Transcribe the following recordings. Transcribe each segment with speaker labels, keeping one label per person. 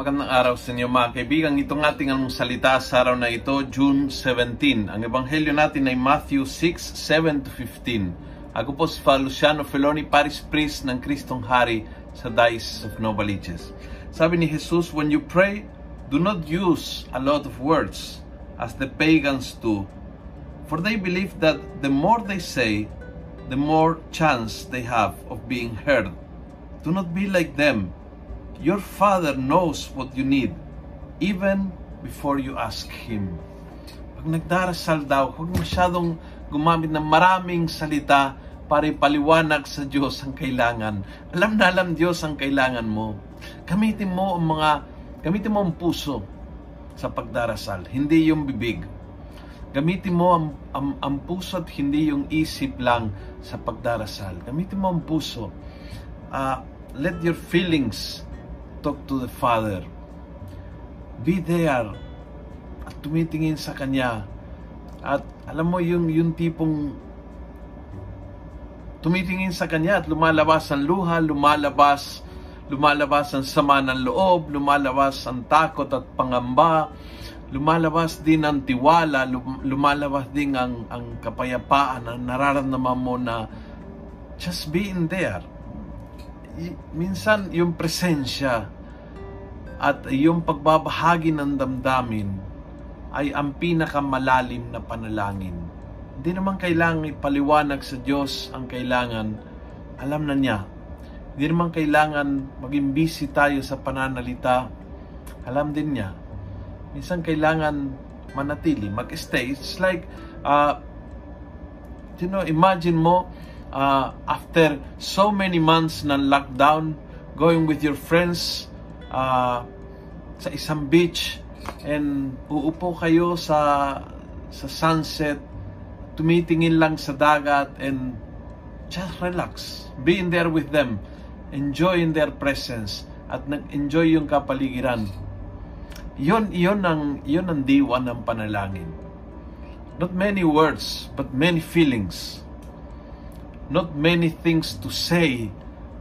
Speaker 1: Magandang araw sa inyo mga kaibigan. Itong ating anong salita sa araw na ito, June 17. Ang ebanghelyo natin ay Matthew 6, 7 to 15. Ako po si Father Luciano Feloni, Paris Priest ng Kristong Hari sa Diocese of Novaliches. Sabi ni Jesus, when you pray, do not use a lot of words as the pagans do, for they believe that the more they say, the more chance they have of being heard. Do not be like them. Your Father knows what you need, even before you ask Him. Pag nagdarasal daw, huwag masyadong gumamit ng maraming salita para ipaliwanag sa Diyos ang kailangan. Alam na alam Diyos ang kailangan mo. Gamitin mo ang mga, gamitin mo ang puso sa pagdarasal, hindi yung bibig. Gamitin mo ang, ang, ang puso at hindi yung isip lang sa pagdarasal. Gamitin mo ang puso. Uh, let your feelings talk to the Father. Be there at tumitingin sa Kanya. At alam mo yung, yung tipong tumitingin sa Kanya at lumalabas ang luha, lumalabas lumalabas ang sama ng loob, lumalabas ang takot at pangamba, lumalabas din ang tiwala, lumalabas din ang, ang kapayapaan, ang nararamdaman mo na just being there. Minsan yung presensya at yung pagbabahagi ng damdamin ay ang pinakamalalim na panalangin. Hindi naman kailangan ipaliwanag sa Diyos ang kailangan, alam na niya hindi naman kailangan maging busy tayo sa pananalita. Alam din niya. Minsan kailangan manatili, mag-stay. It's like, uh, you know, imagine mo, uh, after so many months ng lockdown, going with your friends uh, sa isang beach, and uupo kayo sa sa sunset, tumitingin lang sa dagat, and just relax. Being there with them enjoy in their presence at nag-enjoy yung kapaligiran. Yon, yon ang, yon ang diwa ng panalangin. Not many words, but many feelings. Not many things to say,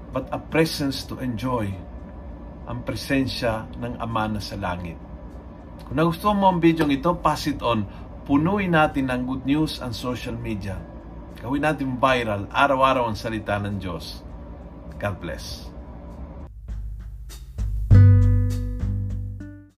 Speaker 1: but a presence to enjoy. Ang presensya ng Ama na sa langit. Kung nagustuhan mo ang video ito, pass it on. Punuin natin ng good news ang social media. Gawin natin viral, araw-araw ang salita ng Diyos. God bless.